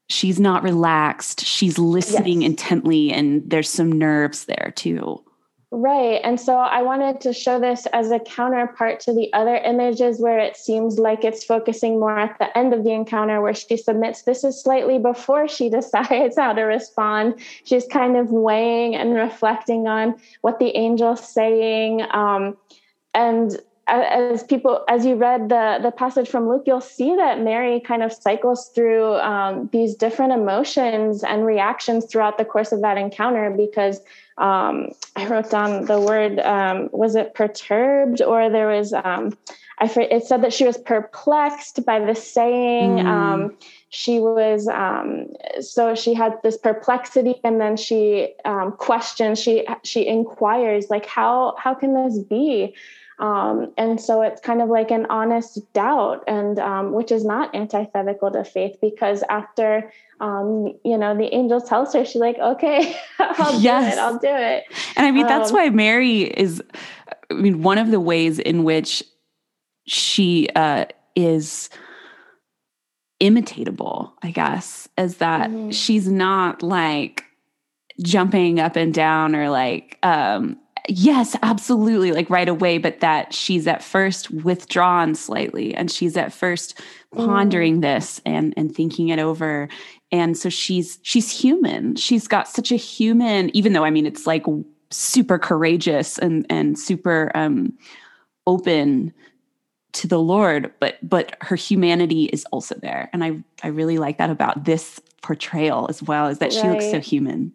[SPEAKER 1] she's not relaxed. She's listening yes. intently, and there's some nerves there too.
[SPEAKER 2] Right. And so I wanted to show this as a counterpart to the other images where it seems like it's focusing more at the end of the encounter where she submits. This is slightly before she decides how to respond. She's kind of weighing and reflecting on what the angel's saying. Um, and as people as you read the the passage from luke you'll see that mary kind of cycles through um, these different emotions and reactions throughout the course of that encounter because um, i wrote down the word um, was it perturbed or there was um, I, it said that she was perplexed by the saying mm. she was um, so she had this perplexity and then she questions she she inquires like how how can this be um, and so it's kind of like an honest doubt, and um, which is not antithetical to faith because after um, you know the angel tells her, she's like, "Okay, I'll yes. do it. I'll do it."
[SPEAKER 1] And I mean that's um, why Mary is. I mean, one of the ways in which she uh, is imitatable, I guess, is that mm-hmm. she's not like jumping up and down or like um yes, absolutely, like right away, but that she's at first withdrawn slightly and she's at first pondering mm. this and and thinking it over. And so she's she's human. She's got such a human, even though I mean it's like super courageous and and super um open to the Lord, but but her humanity is also there. And I I really like that about this portrayal as well, is that right. she looks so human.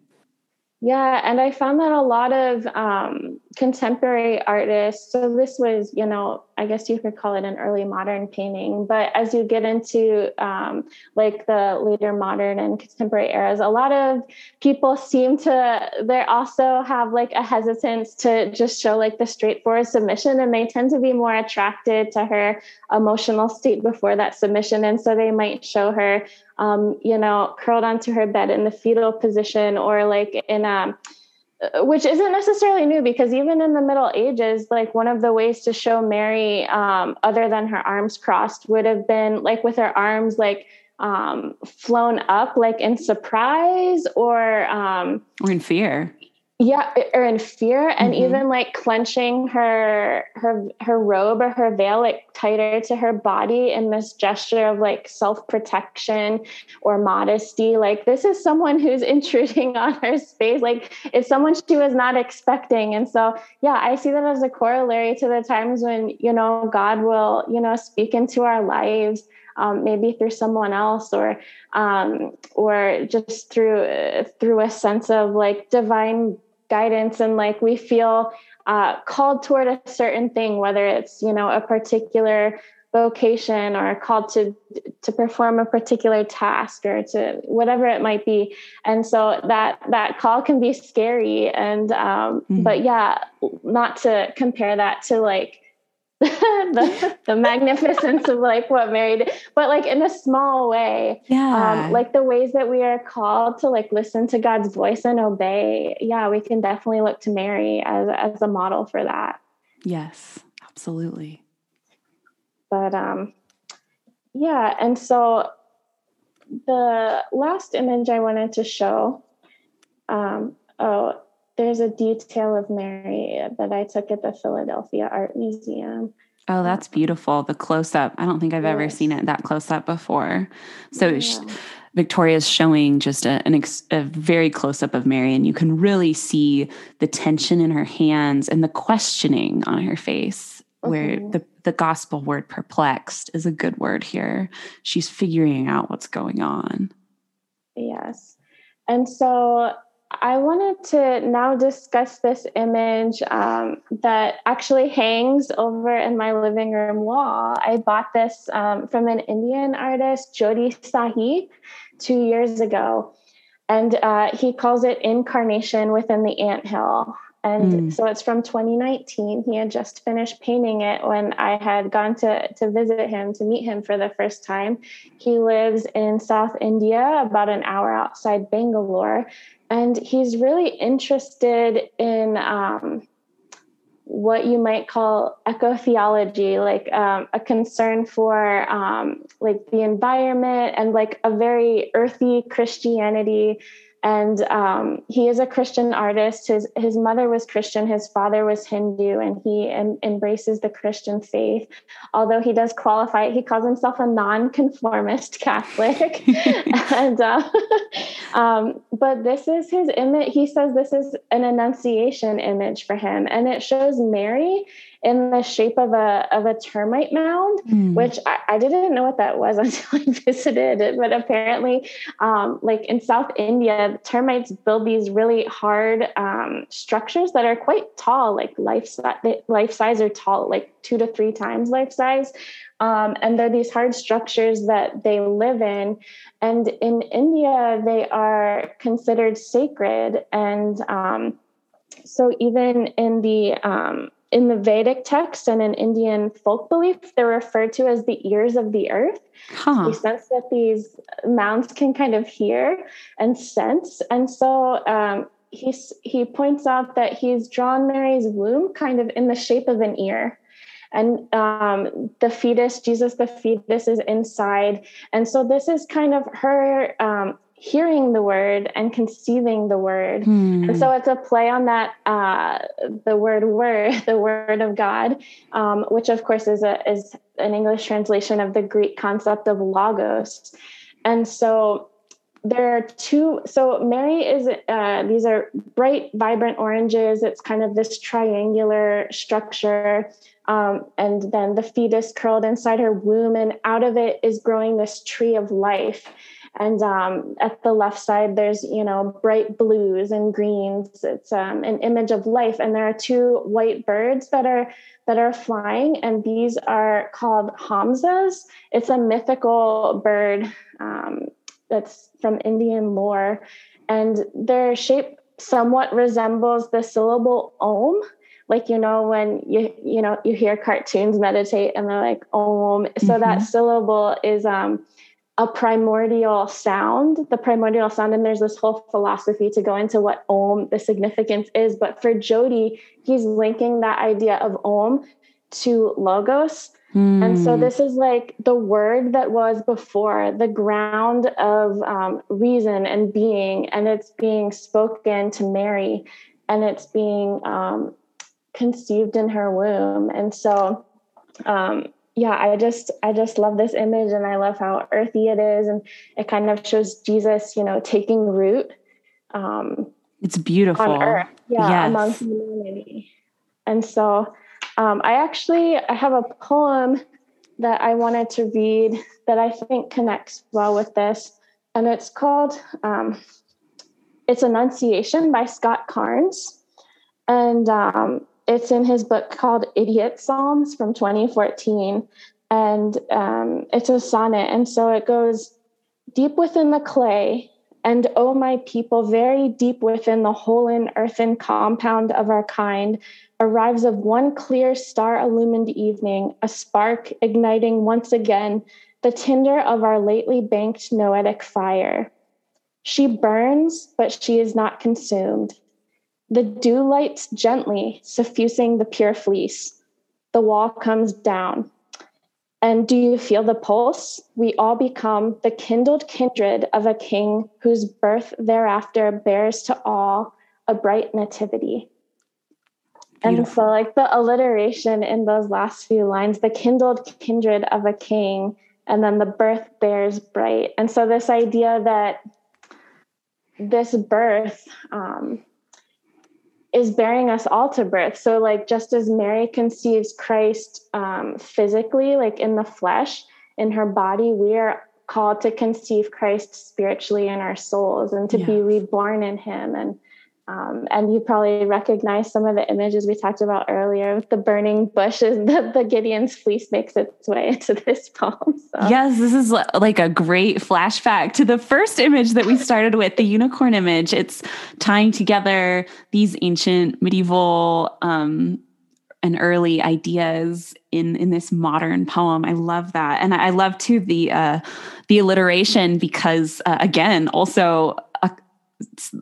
[SPEAKER 2] Yeah, and I found that a lot of um, contemporary artists, so this was, you know, I guess you could call it an early modern painting, but as you get into um, like the later modern and contemporary eras, a lot of people seem to, they also have like a hesitance to just show like the straightforward submission, and they tend to be more attracted to her emotional state before that submission. And so they might show her um, you know, curled onto her bed in the fetal position or like in a, uh, which isn't necessarily new because even in the Middle Ages, like one of the ways to show Mary, um, other than her arms crossed, would have been like with her arms like um, flown up, like in surprise or um,
[SPEAKER 1] or in fear
[SPEAKER 2] yeah or in fear and mm-hmm. even like clenching her her her robe or her veil like tighter to her body in this gesture of like self-protection or modesty. Like this is someone who's intruding on her space. Like it's someone she was not expecting. And so yeah i see that as a corollary to the times when you know god will you know speak into our lives um, maybe through someone else or um, or just through uh, through a sense of like divine guidance and like we feel uh, called toward a certain thing whether it's you know a particular vocation or called to to perform a particular task or to whatever it might be and so that that call can be scary and um, mm-hmm. but yeah not to compare that to like the, the magnificence of like what Mary did, but like in a small way.
[SPEAKER 1] Yeah.
[SPEAKER 2] Um, like the ways that we are called to like listen to God's voice and obey. Yeah, we can definitely look to Mary as as a model for that.
[SPEAKER 1] Yes, absolutely.
[SPEAKER 2] But um yeah, and so the last image I wanted to show um oh there's a detail of Mary that I took at the Philadelphia Art Museum.
[SPEAKER 1] Oh, that's beautiful. The close up. I don't think I've yes. ever seen it that close up before. So yeah. Victoria's showing just a, an ex, a very close up of Mary, and you can really see the tension in her hands and the questioning on her face. Where mm-hmm. the, the gospel word perplexed is a good word here. She's figuring out what's going on.
[SPEAKER 2] Yes. And so I wanted to now discuss this image um, that actually hangs over in my living room wall. I bought this um, from an Indian artist, Jyoti Sahi, two years ago. And uh, he calls it Incarnation Within the Ant Hill. And mm. so it's from 2019. He had just finished painting it when I had gone to, to visit him, to meet him for the first time. He lives in South India, about an hour outside Bangalore and he's really interested in um, what you might call eco-theology, like um, a concern for um, like the environment and like a very earthy Christianity and um, he is a Christian artist. His his mother was Christian, his father was Hindu, and he em- embraces the Christian faith. Although he does qualify, he calls himself a non-conformist Catholic. and uh, um, but this is his image. He says this is an annunciation image for him, and it shows Mary in the shape of a of a termite mound, mm. which I, I, didn't know what that was until I visited. But apparently, um, like in South India, termites build these really hard um, structures that are quite tall, like life life size or tall, like two to three times life size. Um, and they're these hard structures that they live in. And in India, they are considered sacred. And um, so even in the um, in the Vedic text and in Indian folk belief, they're referred to as the ears of the earth. Huh. We sense that these mounds can kind of hear and sense. And so um, he's, he points out that he's drawn Mary's womb kind of in the shape of an ear. And um, the fetus, Jesus, the fetus, is inside. And so this is kind of her um, hearing the word and conceiving the word. Hmm. And so it's a play on that uh, the word word, the word of God, um, which of course is a is an English translation of the Greek concept of logos. And so there are two so mary is uh, these are bright vibrant oranges it's kind of this triangular structure um, and then the fetus curled inside her womb and out of it is growing this tree of life and um, at the left side there's you know bright blues and greens. It's um, an image of life. And there are two white birds that are that are flying. And these are called hamsas it's a mythical bird um, that's from indian lore. And their shape somewhat resembles the syllable om. Like you know when you you know you hear cartoons meditate and they're like om. So mm-hmm. that syllable is um a primordial sound, the primordial sound, and there's this whole philosophy to go into what Om, the significance is. But for Jyoti, he's linking that idea of Om to Logos. Mm. And so hmm. this is like the word that was before, the ground of um, reason and being, and it's being spoken to Mary, and it's being um, conceived in her womb. And so um, yeah, I just I just love this image and I love how earthy it is and it kind of shows Jesus, you know, taking root.
[SPEAKER 1] Um, it's beautiful
[SPEAKER 2] on earth, yeah, yes. among humanity. And so, um, I actually I have a poem that I wanted to read that I think connects well with this, and it's called um, "It's Annunciation" by Scott Cairns, and um, it's in his book called Idiot Psalms from 2014. And um, it's a sonnet. And so it goes deep within the clay, and oh, my people, very deep within the whole in earthen compound of our kind, arrives of one clear star illumined evening, a spark igniting once again the tinder of our lately banked noetic fire. She burns, but she is not consumed. The dew lights gently, suffusing the pure fleece. The wall comes down. And do you feel the pulse? We all become the kindled kindred of a king whose birth thereafter bears to all a bright nativity. Beautiful. And so, like the alliteration in those last few lines, the kindled kindred of a king, and then the birth bears bright. And so, this idea that this birth um, is bearing us all to birth. So, like, just as Mary conceives Christ um, physically, like in the flesh, in her body, we are called to conceive Christ spiritually in our souls and to yeah. be reborn in Him. And um, and you probably recognize some of the images we talked about earlier with the burning bushes that the Gideon's fleece makes its way into this poem.
[SPEAKER 1] So. Yes, this is like a great flashback to the first image that we started with, the unicorn image. It's tying together these ancient medieval um, and early ideas in in this modern poem. I love that, and I love too the uh, the alliteration because uh, again, also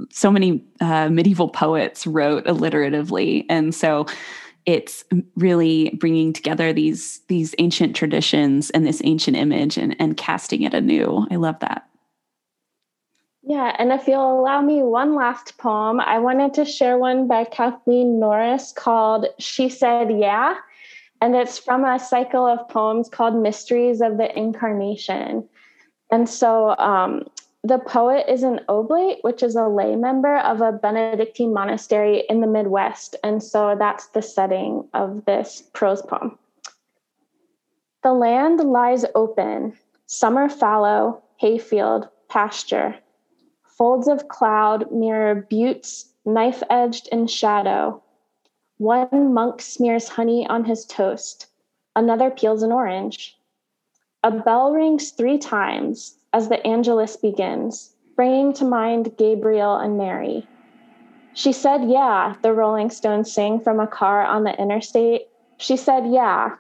[SPEAKER 1] so many uh, medieval poets wrote alliteratively and so it's really bringing together these these ancient traditions and this ancient image and, and casting it anew. I love that.
[SPEAKER 2] Yeah, and if you'll allow me one last poem, I wanted to share one by Kathleen Norris called She Said Yeah. And it's from a cycle of poems called Mysteries of the Incarnation. And so um, the poet is an oblate, which is a lay member of a Benedictine monastery in the Midwest. And so that's the setting of this prose poem. The land lies open, summer fallow, hayfield, pasture. Folds of cloud mirror buttes, knife edged in shadow. One monk smears honey on his toast, another peels an orange. A bell rings three times, as the Angelus begins, bringing to mind Gabriel and Mary. She said, Yeah, the Rolling Stones sing from a car on the interstate. She said, Yeah.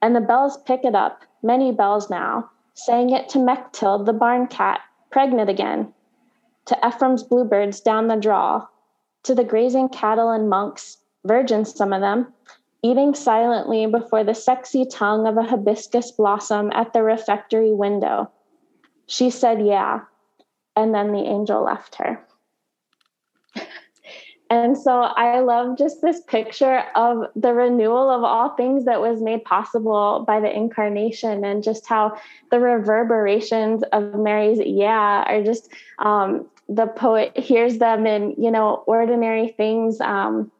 [SPEAKER 2] And the bells pick it up, many bells now, saying it to Mechtild, the barn cat, pregnant again, to Ephraim's bluebirds down the draw, to the grazing cattle and monks, virgins some of them, eating silently before the sexy tongue of a hibiscus blossom at the refectory window she said, Yeah. And then the angel left her. and so I love just this picture of the renewal of all things that was made possible by the incarnation and just how the reverberations of Mary's yeah are just um, the poet hears them in, you know, ordinary things. Um,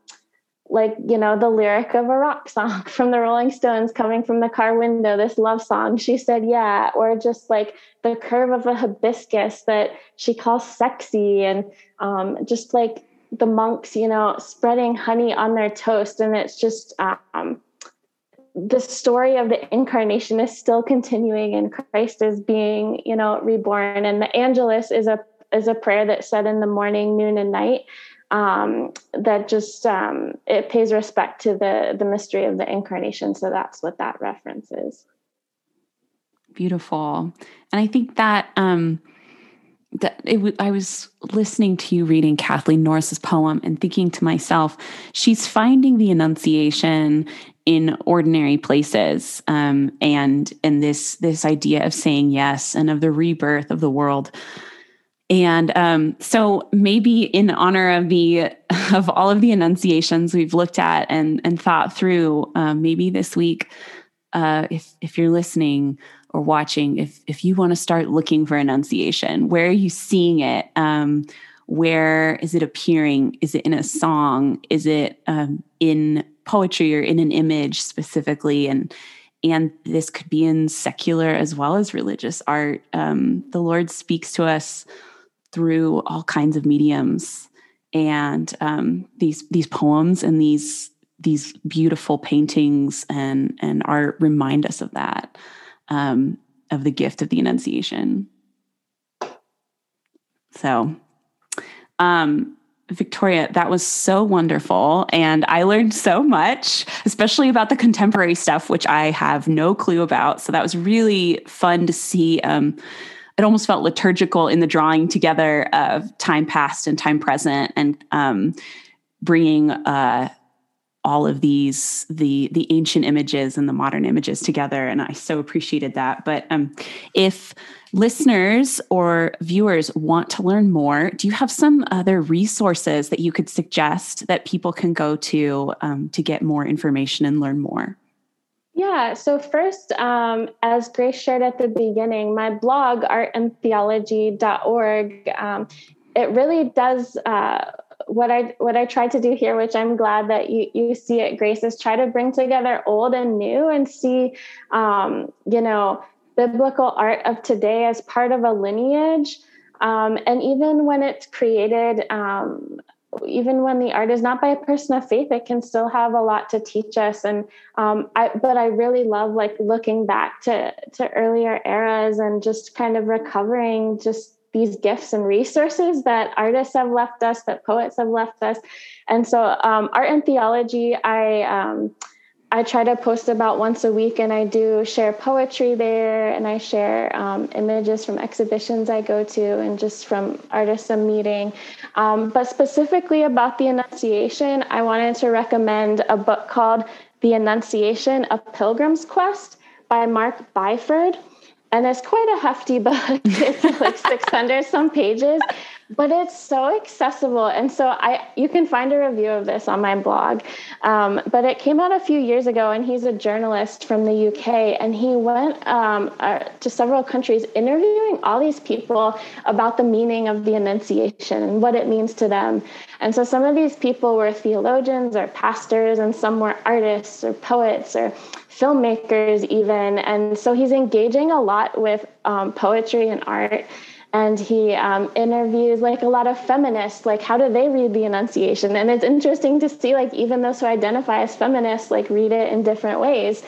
[SPEAKER 2] like you know the lyric of a rock song from the rolling stones coming from the car window this love song. She said yeah or just like the curve of a hibiscus that she calls sexy and um, just like the monks you know spreading honey on their toast. And it's just um, the story of the incarnation is still continuing and christ is being you know reborn. And the angelus is a is a prayer that's said in the morning noon and night um, that just um, it pays respect to the the mystery of the incarnation. So that's what that reference is.
[SPEAKER 1] Beautiful, and I think that um, that it w- I was listening to you reading Kathleen Norris's poem and thinking to myself, she's finding the Annunciation in ordinary places, um, and and this this idea of saying yes and of the rebirth of the world and um, so maybe in honor of the of all of the enunciations we've looked at and and thought through, um, maybe this week, uh, if if you're listening or watching, if if you want to start looking for enunciation, where are you seeing it? Um, where is it appearing? Is it in a song? Is it um, in poetry or in an image specifically? And and this could be in secular as well as religious art. Um, the Lord speaks to us through all kinds of mediums and um, these these poems and these these beautiful paintings and and art remind us of that um, of the gift of the Annunciation. So, um, Victoria, that was so wonderful. And I learned so much, especially about the contemporary stuff, which I have no clue about. So that was really fun to see um, it almost felt liturgical in the drawing together of time past and time present and um, bringing uh, all of these the the ancient images and the modern images together. And i so appreciated that. But um, if listeners or viewers want to learn more do you have some other resources that you could suggest that people can go to um, to get more information and learn more
[SPEAKER 2] yeah, so first, um, as Grace shared at the beginning, my blog, artandtheology.org, um, it really does uh, what I what I try to do here, which I'm glad that you you see it, Grace, is try to bring together old and new and see, um, you know, biblical art of today as part of a lineage. Um, and even when it's created um, even when the art is not by a person of faith, it can still have a lot to teach us. And um, I, but I really love like looking back to to earlier eras and just kind of recovering just these gifts and resources that artists have left us, that poets have left us. And so, um, art and theology, I. Um, I try to post about once a week, and I do share poetry there, and I share um, images from exhibitions I go to, and just from artists I'm meeting. Um, but specifically about the Annunciation, I wanted to recommend a book called The Annunciation: A Pilgrim's Quest by Mark Byford. And it's quite a hefty book. it's like 600 some pages, but it's so accessible. And so I, you can find a review of this on my blog. Um, but it came out a few years ago, and he's a journalist from the UK, and he went um, uh, to several countries interviewing all these people about the meaning of the Annunciation and what it means to them. And so some of these people were theologians or pastors, and some were artists or poets or filmmakers even and so he's engaging a lot with um, poetry and art and he um, interviews like a lot of feminists like how do they read the annunciation and it's interesting to see like even those who identify as feminists like read it in different ways.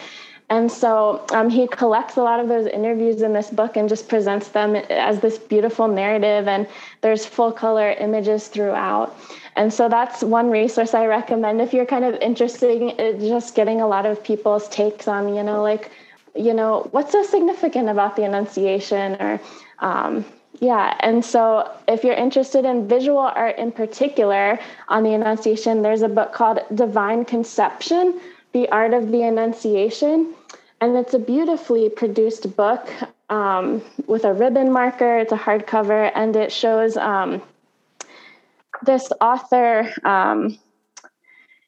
[SPEAKER 2] And so um, he collects a lot of those interviews in this book and just presents them as this beautiful narrative and there's full color images throughout. And so that's one resource i recommend if you're kind of interested in just getting a lot of people's takes on you know like you know what's so significant about the annunciation or um, yeah, and so if you're interested in visual art in particular on the Annunciation, there's a book called Divine Conception The Art of the Annunciation. And it's a beautifully produced book um, with a ribbon marker. It's a hardcover, and it shows um, this author. Um,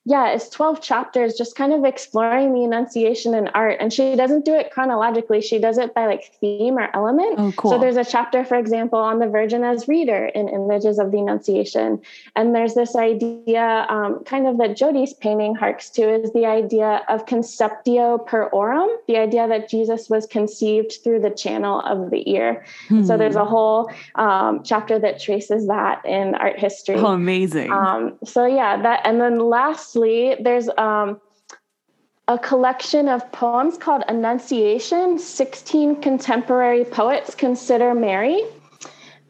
[SPEAKER 2] yeah, it's 12 chapters just kind of exploring the Annunciation and art. And she doesn't do it chronologically, she does it by like theme or element.
[SPEAKER 1] Oh, cool.
[SPEAKER 2] So there's a chapter, for example, on the Virgin as reader in Images of the Annunciation. And there's this idea, um, kind of that Jyoti's painting harks to, is the idea of conceptio per aurem, the idea that Jesus was conceived through the channel of the ear. Hmm. So there's a whole um, chapter that traces that in art history.
[SPEAKER 1] Oh, amazing.
[SPEAKER 2] Um, so yeah, that, and then last there's um, a collection of poems called Annunciation 16 Contemporary Poets Consider Mary.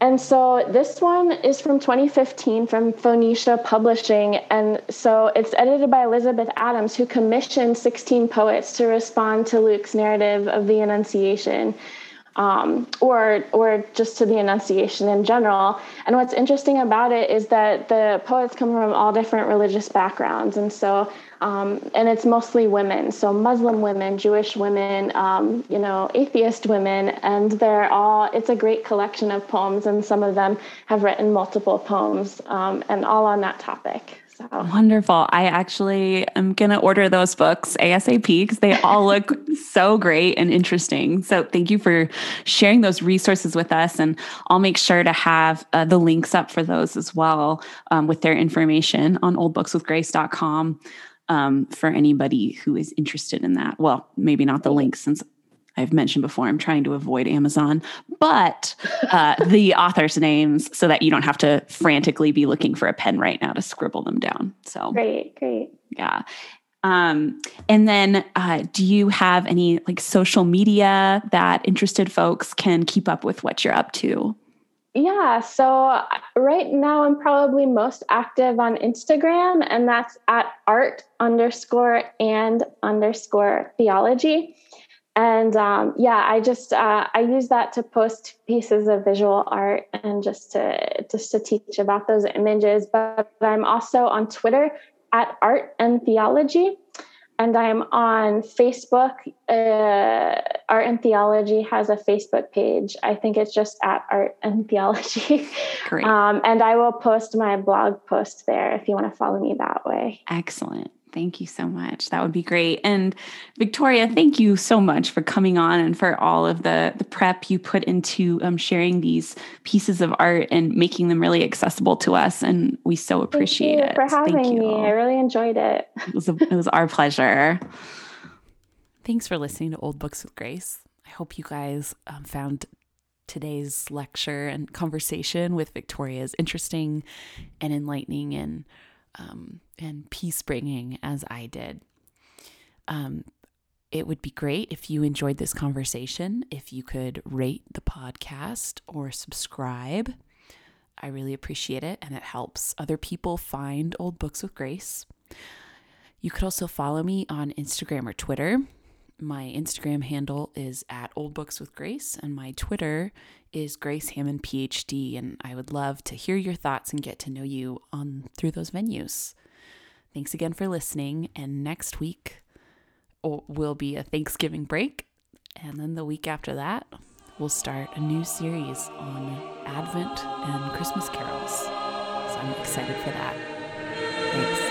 [SPEAKER 2] And so this one is from 2015 from Phoenicia Publishing. And so it's edited by Elizabeth Adams, who commissioned 16 poets to respond to Luke's narrative of the Annunciation um, or or just to the Annunciation in general. And what's interesting about it is that the poets come from all different religious backgrounds, and so um, and it's mostly women, so Muslim women, Jewish women, um, you know, atheist women, and they're all. It's a great collection of poems, and some of them have written multiple poems, um, and all on that topic. So.
[SPEAKER 1] Wonderful. I actually am going to order those books ASAP because they all look so great and interesting. So thank you for sharing those resources with us. And I'll make sure to have uh, the links up for those as well um, with their information on oldbookswithgrace.com um, for anybody who is interested in that. Well, maybe not the links since I've mentioned before, I'm trying to avoid Amazon, but uh, the authors' names so that you don't have to frantically be looking for a pen right now to scribble them down. So
[SPEAKER 2] great, great.
[SPEAKER 1] Yeah. Um, and then, uh, do you have any like social media that interested folks can keep up with what you're up to?
[SPEAKER 2] Yeah, so uh, right now I'm probably most active on Instagram, and that's at art underscore and underscore theology and um, yeah i just uh, i use that to post pieces of visual art and just to just to teach about those images. But i'm also on twitter at art and theology. And i'm on facebook uh, art and theology has a facebook page. I think it's just at art and theology.
[SPEAKER 1] Great.
[SPEAKER 2] Um, and i will post my blog post there if you want to follow me that way.
[SPEAKER 1] Excellent Thank you so much. That would be great. And Victoria, thank you so much for coming on and for all of the the prep you put into um, sharing these pieces of art and making them really accessible to us. And we so appreciate
[SPEAKER 2] it. For having
[SPEAKER 1] thank you.
[SPEAKER 2] me, I really enjoyed it.
[SPEAKER 1] It was a, it was our pleasure.
[SPEAKER 3] Thanks for listening to Old Books with Grace. I hope you guys um, found today's lecture and conversation with Victoria is interesting and enlightening and um, and peace bringing as I did. Um, it would be great if you enjoyed this conversation, if you could rate the podcast or subscribe. I really appreciate it, and it helps other people find old books with grace.
[SPEAKER 1] You could also follow me on Instagram or Twitter. My Instagram handle is at Old Books with Grace, and my Twitter is Grace Hamman PhD. And I would love to hear your thoughts and get to know you on through those venues. Thanks again for listening. And next week will be a Thanksgiving break, and then the week after that, we'll start a new series on Advent and Christmas carols. So I'm excited for that. Thanks.